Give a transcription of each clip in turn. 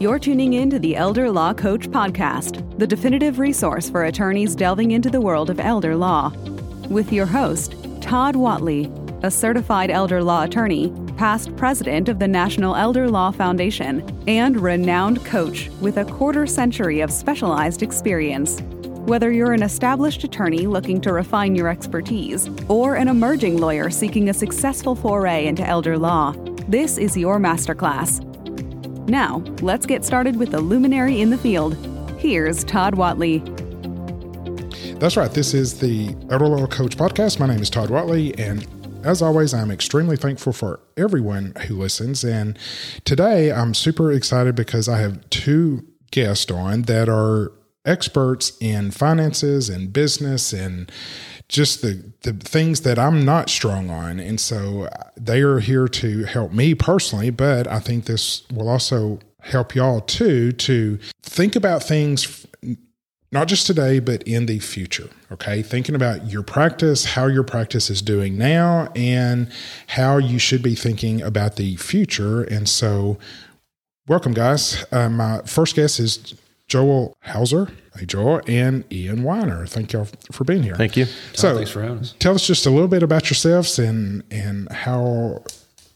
You're tuning in to the Elder Law Coach Podcast, the definitive resource for attorneys delving into the world of elder law. With your host, Todd Whatley, a certified elder law attorney, past president of the National Elder Law Foundation, and renowned coach with a quarter century of specialized experience. Whether you're an established attorney looking to refine your expertise or an emerging lawyer seeking a successful foray into elder law, this is your masterclass. Now, let's get started with the luminary in the field. Here's Todd Whatley. That's right. This is the Elder Coach podcast. My name is Todd Whatley, and as always, I'm extremely thankful for everyone who listens. And today I'm super excited because I have two guests on that are experts in finances and business and just the, the things that I'm not strong on. And so they are here to help me personally, but I think this will also help y'all too to think about things not just today, but in the future. Okay. Thinking about your practice, how your practice is doing now, and how you should be thinking about the future. And so, welcome, guys. Uh, my first guest is Joel Houser. Hey, Joel, and Ian Winer. Thank y'all for being here. Thank you. So, thanks for having us. Tell us just a little bit about yourselves and and how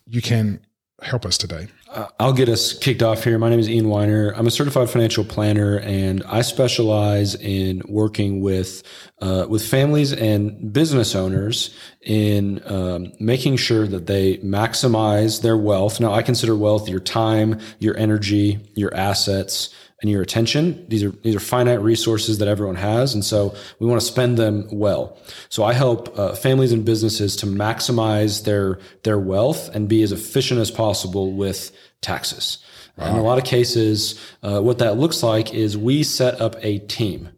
you can help us today. Uh, I'll get us kicked off here. My name is Ian Winer. I'm a certified financial planner, and I specialize in working with uh, with families and business owners in um, making sure that they maximize their wealth. Now, I consider wealth your time, your energy, your assets and your attention. These are these are finite resources that everyone has, and so we want to spend them well. So I help uh, families and businesses to maximize their their wealth and be as efficient as possible with taxes. Wow. In a lot of cases, uh, what that looks like is we set up a team.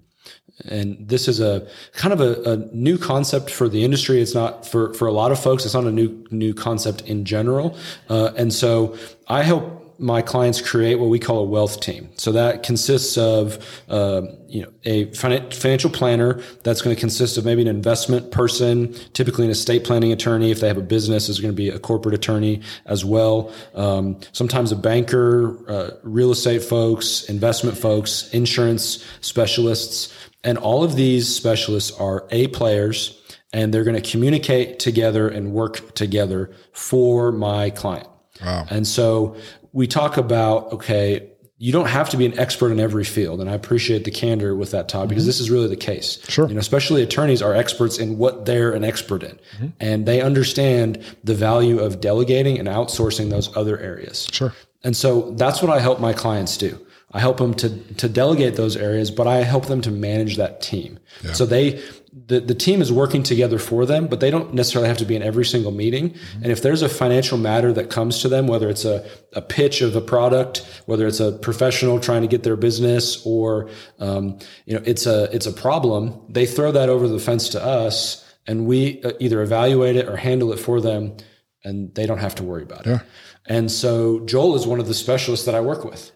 And this is a kind of a, a, new concept for the industry. It's not for, for a lot of folks. It's not a new, new concept in general. Uh, and so I help my clients create what we call a wealth team. So that consists of, uh, you know, a financial planner that's going to consist of maybe an investment person, typically an estate planning attorney. If they have a business, is going to be a corporate attorney as well. Um, sometimes a banker, uh, real estate folks, investment folks, insurance specialists, and all of these specialists are A players, and they're going to communicate together and work together for my client. Wow. And so we talk about, okay, you don't have to be an expert in every field. And I appreciate the candor with that, Todd, mm-hmm. because this is really the case. Sure. You know, especially attorneys are experts in what they're an expert in. Mm-hmm. And they understand the value of delegating and outsourcing those other areas. Sure. And so that's what I help my clients do. I help them to, to delegate those areas, but I help them to manage that team. Yeah. So they, the, the team is working together for them, but they don't necessarily have to be in every single meeting. Mm-hmm. And if there's a financial matter that comes to them, whether it's a, a pitch of a product, whether it's a professional trying to get their business or, um, you know, it's a, it's a problem, they throw that over the fence to us and we uh, either evaluate it or handle it for them and they don't have to worry about yeah. it. And so Joel is one of the specialists that I work with.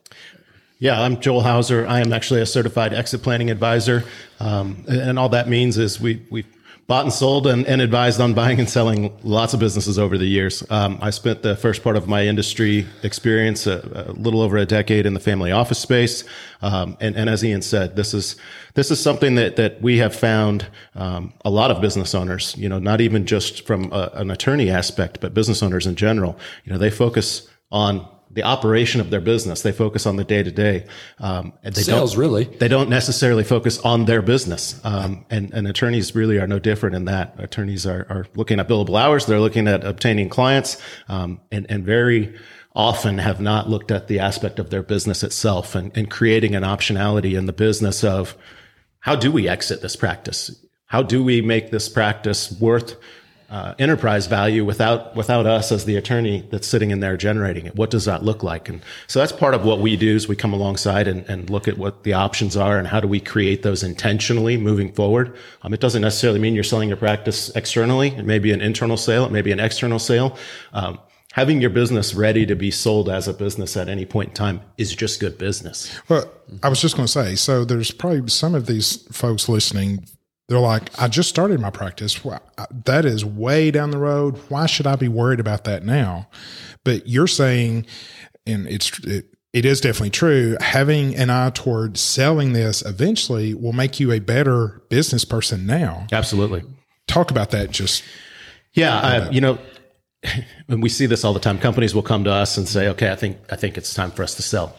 Yeah, I'm Joel Houser. I am actually a certified exit planning advisor. Um, and all that means is we, we bought and sold and, and, advised on buying and selling lots of businesses over the years. Um, I spent the first part of my industry experience a, a, little over a decade in the family office space. Um, and, and, as Ian said, this is, this is something that, that we have found, um, a lot of business owners, you know, not even just from a, an attorney aspect, but business owners in general, you know, they focus on the operation of their business. They focus on the day to day. They Sales, don't, really. They don't necessarily focus on their business. Um, and, and attorneys really are no different in that. Attorneys are, are looking at billable hours. They're looking at obtaining clients, um, and, and very often have not looked at the aspect of their business itself and, and creating an optionality in the business of how do we exit this practice? How do we make this practice worth uh, enterprise value without without us as the attorney that's sitting in there generating it. What does that look like? And so that's part of what we do is we come alongside and, and look at what the options are and how do we create those intentionally moving forward. Um, it doesn't necessarily mean you're selling your practice externally. It may be an internal sale. It may be an external sale. Um, having your business ready to be sold as a business at any point in time is just good business. Well, I was just going to say, so there's probably some of these folks listening they're like, I just started my practice. Uh, that is way down the road. Why should I be worried about that now? But you're saying, and it's it, it is definitely true. Having an eye toward selling this eventually will make you a better business person now. Absolutely. Talk about that just Yeah, I, you know, and we see this all the time. Companies will come to us and say, "Okay, I think I think it's time for us to sell."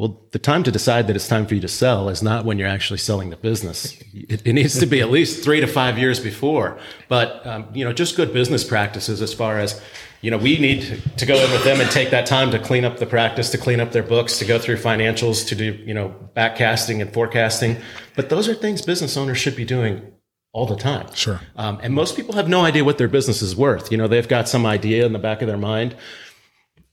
Well, the time to decide that it's time for you to sell is not when you're actually selling the business. It, it needs to be at least three to five years before. But um, you know, just good business practices as far as you know, we need to, go in with them and take that time to clean up the practice, to clean up their books, to go through financials, to do you know backcasting and forecasting. But those are things business owners should be doing all the time. Sure. Um, and most people have no idea what their business is worth. You know, they've got some idea in the back of their mind.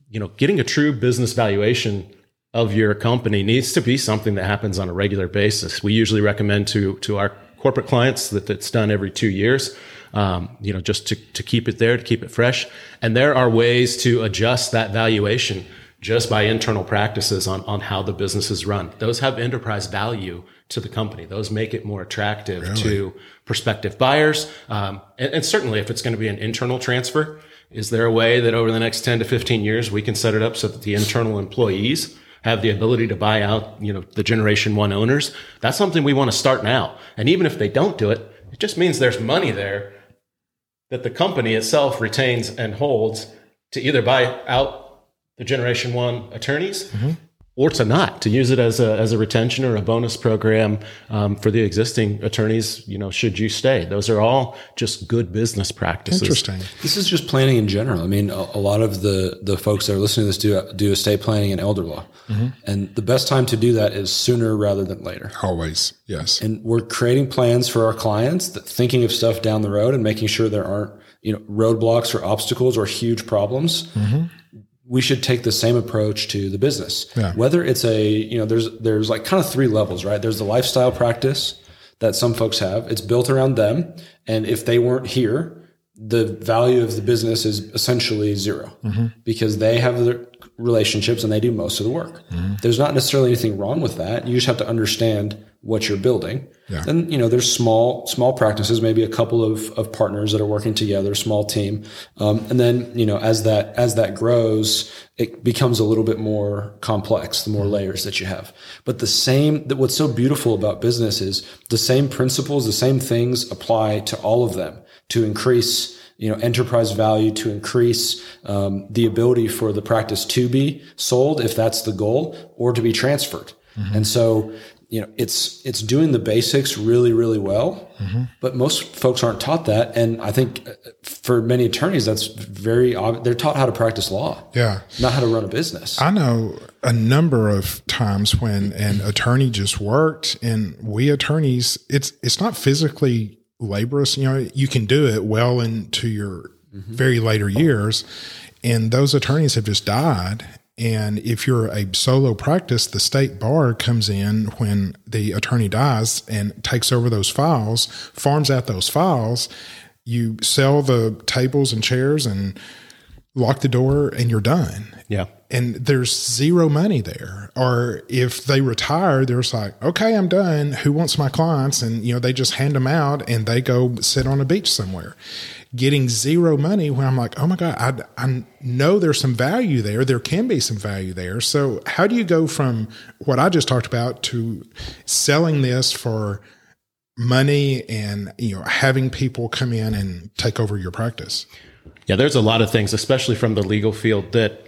You know, getting a true business valuation of your company needs to be something that happens on a regular basis. We usually recommend to to our corporate clients that it's done every two years. Um, you know, just to, to keep it there, to keep it fresh. And there are ways to adjust that valuation just by internal practices on, on how the business is run. Those have enterprise value to the company. Those make it more attractive really? to prospective buyers. Um, and, and, certainly if it's going to be an internal transfer, is there a way that over the next 10 to 15 years, we can set it up so that the internal employees have the ability to buy out, you know, the generation one owners? That's something we want to start now. And even if they don't do it, it just means there's money there that the company itself retains and holds to either buy out the generation one attorneys mm-hmm or to not to use it as a, as a retention or a bonus program um, for the existing attorneys you know should you stay. Those are all just good business practices. Interesting. This is just planning in general. I mean a, a lot of the the folks that are listening to this do do estate planning and elder law. Mm-hmm. and the best time to do that is sooner rather than later. Always yes. And we're creating plans for our clients that thinking of stuff down the road and making sure there aren't you know roadblocks or obstacles or huge problems. Mm-hmm we should take the same approach to the business. Yeah. Whether it's a, you know, there's there's like kind of three levels, right? There's the lifestyle practice that some folks have. It's built around them, and if they weren't here, the value of the business is essentially 0 mm-hmm. because they have the relationships and they do most of the work. Mm-hmm. There's not necessarily anything wrong with that. You just have to understand what you're building. Yeah. And you know, there's small small practices, maybe a couple of, of partners that are working together, small team. Um, and then you know, as that as that grows, it becomes a little bit more complex. The more layers that you have. But the same that what's so beautiful about business is the same principles, the same things apply to all of them to increase you know enterprise value to increase um, the ability for the practice to be sold if that's the goal or to be transferred mm-hmm. and so you know it's it's doing the basics really really well. Mm-hmm. but most folks aren't taught that. And i think uh, for many attorneys that's very obvious they're taught how to practice law yeah. not how to run a business. I know a number of times when an attorney just worked and we attorneys it's it's not physically laborious. You know you can do it well into your mm-hmm. very later years. And those attorneys have just died and if you're a solo practice, the state bar comes in when the attorney dies and takes over those files, farms out those files. You sell the tables and chairs and lock the door, and you're done. Yeah. And there's zero money there. Or if they retire, there's like, okay, I'm done. Who wants my clients? And, you know, they just hand them out and they go sit on a beach somewhere getting zero money when I'm like, oh my God, I, I know there's some value there. There can be some value there. So, how do you go from what I just talked about to selling this for money and you know having people come in and take over your practice? Yeah, there's a lot of things, especially from the legal field, that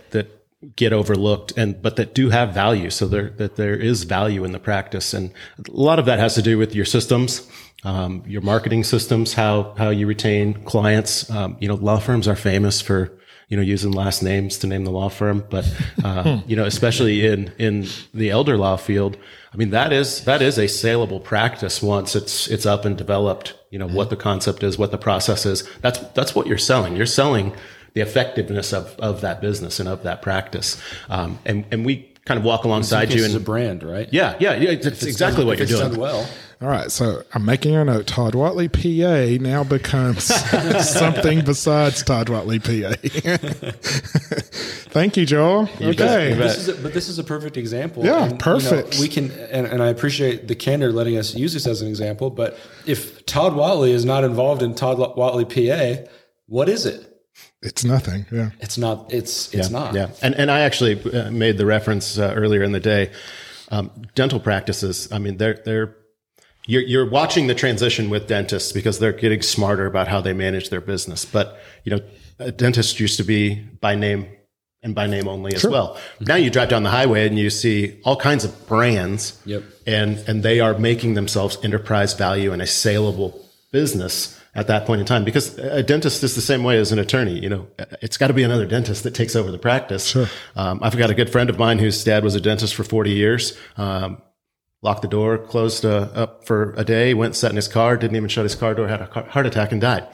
get overlooked and but that do have value so there that there is value in the practice and a lot of that has to do with your systems um, your marketing systems, how how you retain clients. Um, you know, law firms are famous for you know using last names to name the law firm, but uh, hmm. you know, especially in in the elder law field, I mean that is that is a saleable practice once it's it's up and developed. You know mm-hmm. what the concept is, what the process is. That's that's what you're selling. You're selling the effectiveness of, of that business and of that practice. Um, and and we kind of walk alongside you and a brand, right? Yeah, yeah, yeah. It's, exactly done, what you're doing. well. All right, so I'm making a note. Todd Whatley, PA, now becomes something besides Todd Whatley, PA. Thank you, Joel. You okay, this a, but this is a perfect example. Yeah, and, perfect. You know, we can, and, and, I appreciate the candor letting us use this as an example. But if Todd Whatley is not involved in Todd Whatley, PA, what is it? It's nothing. Yeah. It's not. It's it's yeah, not. Yeah, and and I actually uh, made the reference uh, earlier in the day. Um, dental practices. I mean, they're they're you're, you're watching the transition with dentists because they're getting smarter about how they manage their business. But you know, a dentist used to be by name and by name only as well. Now you drive down the highway and you see all kinds of brands. Yep. And and they are making themselves enterprise value and a saleable business at that point in time because a dentist is the same way as an attorney. You know, it's got to be another dentist that takes over the practice. Sure. Um, I've got a good friend of mine whose dad was a dentist for 40 years. Um, locked the door, closed uh, up for a day, went, sat in his car, didn't even shut his car door, had a heart attack and died.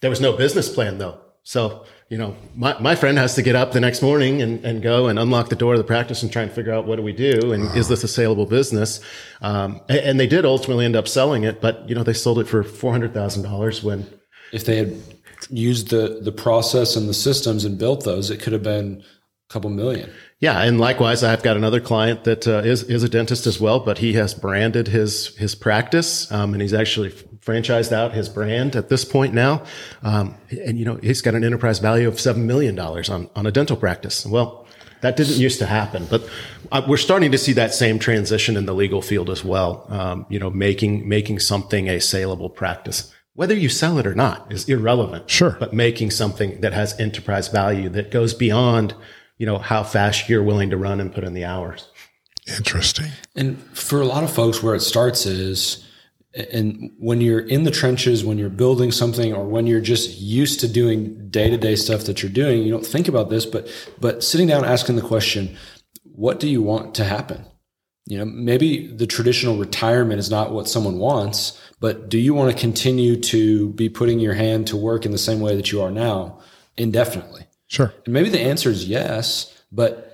There was no business plan though. So, you know, my, my friend has to get up the next morning and, and go and unlock the door of the practice and try and figure out what do we do? And is this a saleable business? Um, and, and they did ultimately end up selling it, but you know, they sold it for $400,000 when If they had used the the process and the systems and built those, it could have been a couple million. Yeah, and likewise, I've got another client that uh, is is a dentist as well, but he has branded his his practice, um, and he's actually franchised out his brand at this point now. Um, and you know, he's got an enterprise value of seven million dollars on on a dental practice. Well, that didn't used to happen, but uh, we're starting to see that same transition in the legal field as well. Um, you know, making making something a saleable practice. Whether you sell it or not is irrelevant. Sure. But making something that has enterprise value that goes beyond you know, how fast you're willing to run and put in the hours. Interesting. And for a lot of folks, where it starts is, and when you're in the trenches, when you're building something, or when you're just used to doing day to day stuff that you're doing, you don't think about this, but but sitting down, asking the question, what do you want to happen? You know, maybe the traditional retirement is not what someone wants, but do you want to continue to be putting your hand to work in the same way that you are now indefinitely? Sure. And maybe the answer is yes, but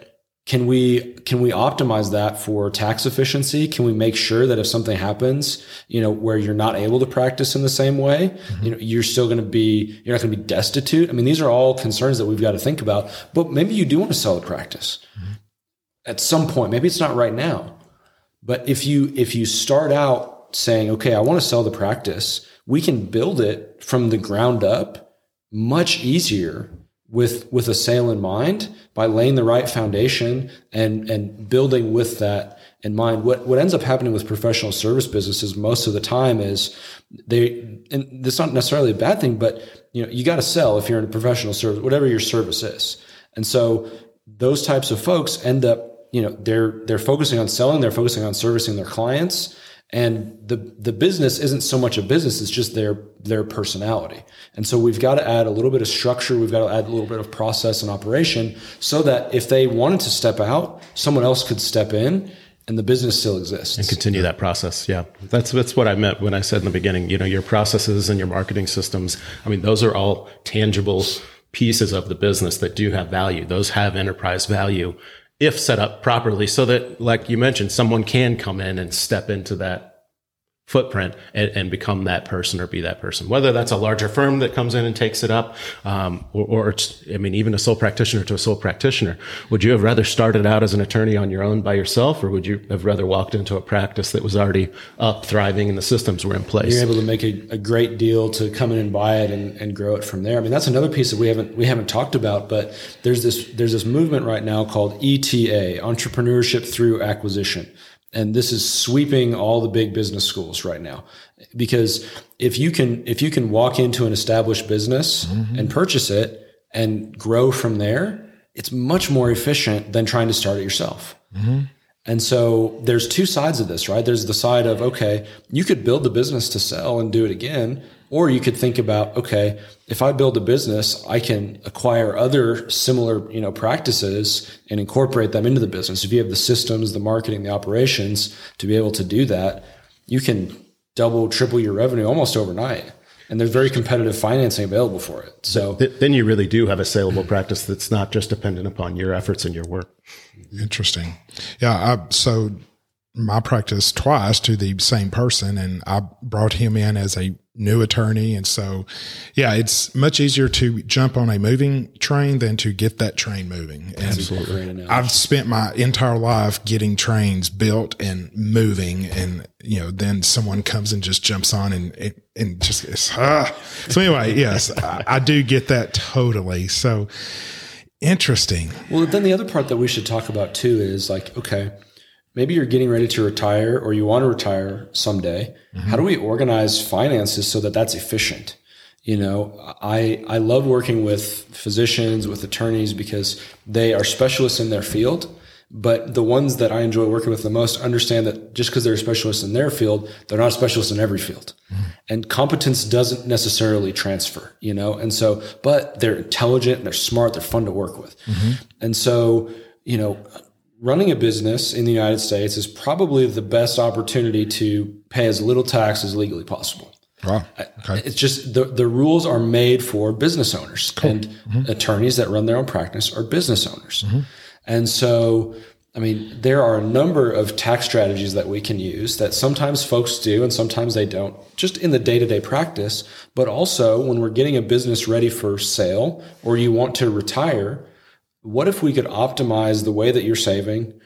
can we can we optimize that for tax efficiency? Can we make sure that if something happens, you know, where you're not able to practice in the same way, mm-hmm. you know, you're still going to be you're not going to be destitute. I mean, these are all concerns that we've got to think about. But maybe you do want to sell the practice mm-hmm. at some point. Maybe it's not right now, but if you if you start out saying, okay, I want to sell the practice, we can build it from the ground up much easier with with a sale in mind by laying the right foundation and and building with that in mind. What what ends up happening with professional service businesses most of the time is they and that's not necessarily a bad thing but you know you got to sell if you're in a professional service whatever your service is. And so those types of folks end up you know they're they're focusing on selling they're focusing on servicing their clients and the the business isn't so much a business it's just their their personality. And so we've got to add a little bit of structure we've got to add a little bit of process and operation so that if they wanted to step out someone else could step in and the business still exists. And continue that process yeah. That's that's what i meant when i said in the beginning you know your processes and your marketing systems i mean those are all tangible pieces of the business that do have value. Those have enterprise value if set up properly so that, like you mentioned, someone can come in and step into that footprint and, and, become that person or be that person. Whether that's a larger firm that comes in and takes it up, um, or, or, I mean, even a sole practitioner to a sole practitioner. Would you have rather started out as an attorney on your own by yourself, or would you have rather walked into a practice that was already up, thriving, and the systems were in place? You're able to make a, a great deal to come in and buy it and, and grow it from there. I mean, that's another piece that we haven't we haven't talked about, but there's this there's this movement right now called ETA, entrepreneurship through acquisition and this is sweeping all the big business schools right now because if you can if you can walk into an established business mm-hmm. and purchase it and grow from there it's much more efficient than trying to start it yourself mm-hmm. and so there's two sides of this right there's the side of okay you could build the business to sell and do it again or you could think about, okay, if I build a business, I can acquire other similar, you know, practices and incorporate them into the business. If you have the systems, the marketing, the operations to be able to do that, you can double, triple your revenue almost overnight. And there's very competitive financing available for it. So then you really do have a saleable practice that's not just dependent upon your efforts and your work. Interesting. Yeah. I, so my practice twice to the same person and I brought him in as a new attorney. And so, yeah, it's much easier to jump on a moving train than to get that train moving. And Absolutely. I've spent my entire life getting trains built and moving. And, you know, then someone comes and just jumps on and, and just, it's, ah. So anyway, yes, I, I do get that totally. So interesting. Well, then the other part that we should talk about too is like, okay, maybe you're getting ready to retire or you want to retire someday. Mm-hmm. How do we organize finances so that that's efficient? You know, I, I love working with physicians, with attorneys because they are specialists in their field. But the ones that I enjoy working with the most understand that just because they're a specialist in their field, they're not a specialist in every field. Mm-hmm. And competence doesn't necessarily transfer, you know? And so, but they're intelligent, and they're smart, they're fun to work with. Mm-hmm. And so, you know, running a business in the United States is probably the best opportunity to pay as little tax as legally possible. Wow. Okay. It's just the, the rules are made for business owners cool. and mm-hmm. attorneys that run their own practice are business owners. Mm-hmm. And so, I mean, there are a number of tax strategies that we can use that sometimes folks do and sometimes they don't, just in the day to day practice. But also when we're getting a business ready for sale or you want to retire, what if we could optimize the way that you're saving?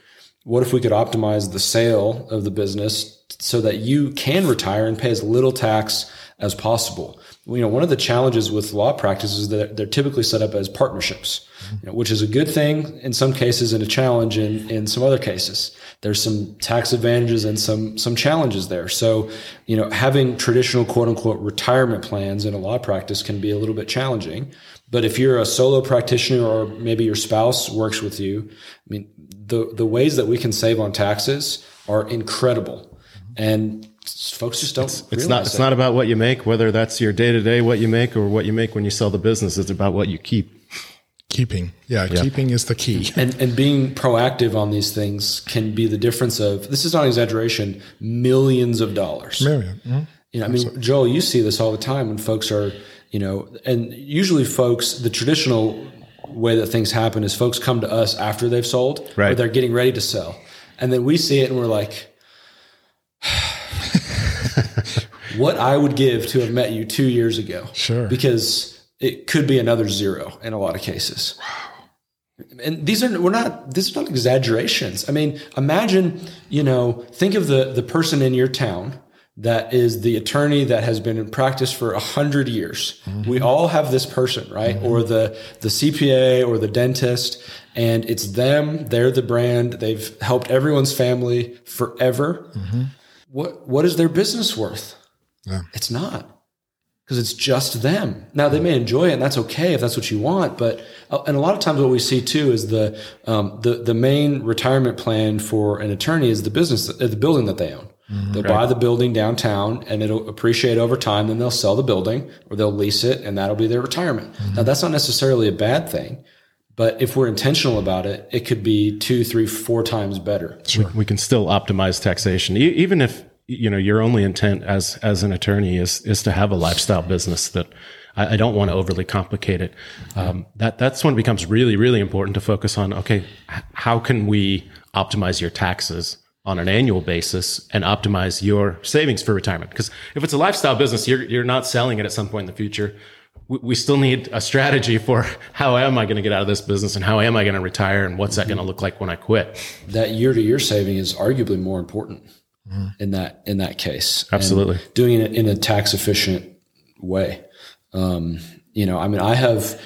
What if we could optimize the sale of the business so that you can retire and pay as little tax as possible? You know, one of the challenges with law practices is that they're typically set up as partnerships, you know, which is a good thing in some cases and a challenge in, in some other cases. There's some tax advantages and some, some challenges there. So, you know, having traditional quote unquote retirement plans in a law practice can be a little bit challenging. But if you're a solo practitioner or maybe your spouse works with you, I mean, the, the ways that we can save on taxes are incredible. And folks just don't. It's, it's not. It's that. not about what you make, whether that's your day to day what you make or what you make when you sell the business. It's about what you keep. Keeping, yeah, yeah, keeping is the key. And and being proactive on these things can be the difference of. This is not exaggeration. Millions of dollars. Million. Mm-hmm. You know, I mean, Joel, you see this all the time when folks are, you know, and usually folks, the traditional way that things happen is folks come to us after they've sold, right. or they're getting ready to sell, and then we see it and we're like what I would give to have met you two years ago. Sure. Because it could be another zero in a lot of cases. Wow. And these are we're not these are not exaggerations. I mean, imagine, you know, think of the the person in your town that is the attorney that has been in practice for a hundred years. Mm-hmm. We all have this person, right? Mm-hmm. Or the the CPA or the dentist, and it's them. They're the brand. They've helped everyone's family forever. Mm-hmm what what is their business worth? Yeah. It's not because it's just them. Now they may enjoy it, and that's okay if that's what you want. But uh, and a lot of times what we see too is the um, the the main retirement plan for an attorney is the business, uh, the building that they own. Mm-hmm. They'll right. buy the building downtown, and it'll appreciate over time. Then they'll sell the building, or they'll lease it, and that'll be their retirement. Mm-hmm. Now that's not necessarily a bad thing. But if we're intentional about it, it could be two, three, four times better. Sure. We, we can still optimize taxation, e- even if you know your only intent as as an attorney is is to have a lifestyle business that I, I don't want to overly complicate it. Um, that that's when it becomes really really important to focus on. Okay, how can we optimize your taxes? On an annual basis and optimize your savings for retirement. Because if it's a lifestyle business, you're, you're not selling it at some point in the future we still need a strategy for how am I going to get out of this business and how am I going to retire and what's that going to look like when I quit. That year to year saving is arguably more important mm-hmm. in that in that case. Absolutely, and doing it in a tax efficient way. Um, you know, I mean, I have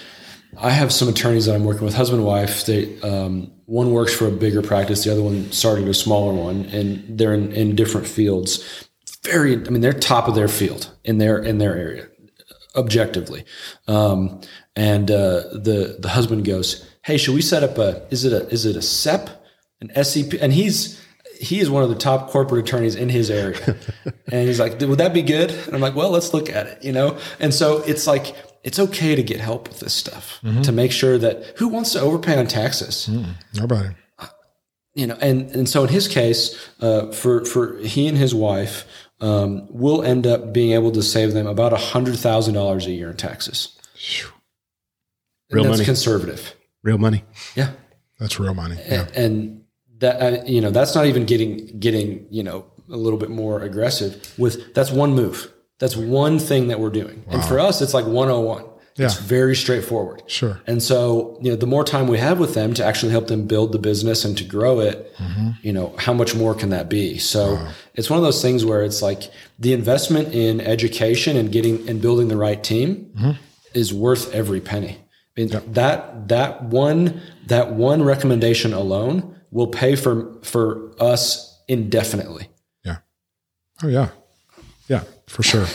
I have some attorneys that I'm working with, husband and wife. They um, one works for a bigger practice, the other one started a smaller one, and they're in, in different fields. Very, I mean, they're top of their field in their in their area objectively. Um, and uh, the the husband goes, "Hey, should we set up a? Is it a is it a SEP, an SEP?" And he's he is one of the top corporate attorneys in his area, and he's like, "Would that be good?" And I'm like, "Well, let's look at it," you know. And so it's like it's okay to get help with this stuff mm-hmm. to make sure that who wants to overpay on taxes? Mm, nobody. You know, and and so in his case, uh, for for he and his wife, um, we'll end up being able to save them about $100,000 a year in taxes. Real that's money. conservative. Real money. Yeah. That's real money. Yeah. And, and that uh, you know that's not even getting getting you know a little bit more aggressive with that's one move that's one thing that we're doing. And for us it's like 101 it's very straightforward. Sure. and so you know the more time we have with them to actually help them build the business and to grow it mm-hmm. you know how much more can that be? So it's one of those things where it's like the investment in education and getting and building the right team mm-hmm. is worth every penny. I mean, that that one that one recommendation alone will pay for for us indefinitely. Yeah. Oh, yeah. Yeah, for sure.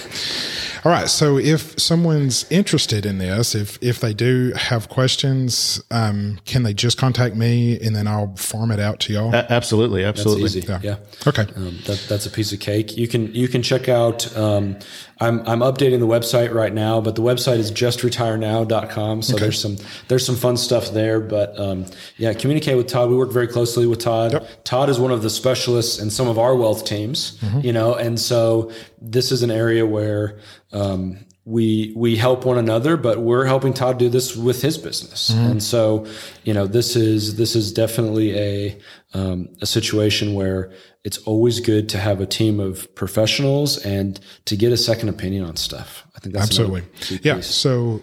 All right. So if someone's interested in this, if if they do have questions, um, can they just contact me and then I'll farm it out to y'all? A- absolutely, That's absolutely. easy. Yeah. Okay. Um, that, that's a piece of cake. You can you can check out. Um, I'm I'm updating the website right now, but the website is justretireNow.com. So there's some there's some fun stuff there. But um, yeah, communicate with Todd. We work very closely with Todd. Todd is one of the specialists in some of our wealth teams. You know, and so this is an area where. Um, we we help one another, but we're helping Todd do this with his business, and so you know this is this is definitely a um, a situation where it's always good to have a team of professionals and to get a second opinion on stuff. I think that's Absolutely. Yeah. piece. So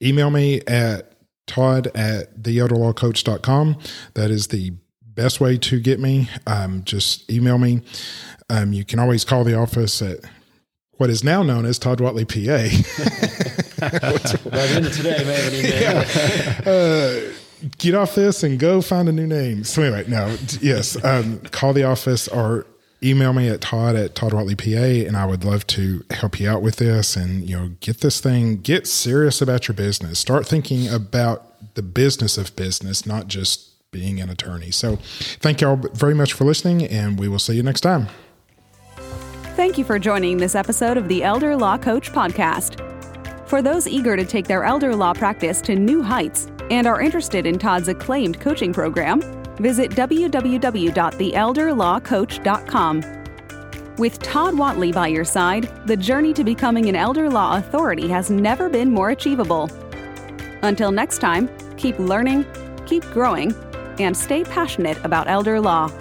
email me at todd at theelderlawcoach.com. That is the best way to get me. Um, just email me. Um, you can always call the office at what is now known as Todd Whatley, PA. By the end of today, may have an email. get off this and go find a new name. So anyway, no, yes, um, call the office or email me at Todd at Todd Whatley PA, and I would love to help you out with this and you know get this thing, get serious about your business, start thinking about the business of business, not just being an attorney. So thank y'all very much for listening, and we will see you next time. Thank you for joining this episode of the Elder Law Coach Podcast. For those eager to take their elder law practice to new heights and are interested in Todd's acclaimed coaching program, visit www.theelderlawcoach.com. With Todd Whatley by your side, the journey to becoming an elder law authority has never been more achievable. Until next time, keep learning, keep growing, and stay passionate about elder law.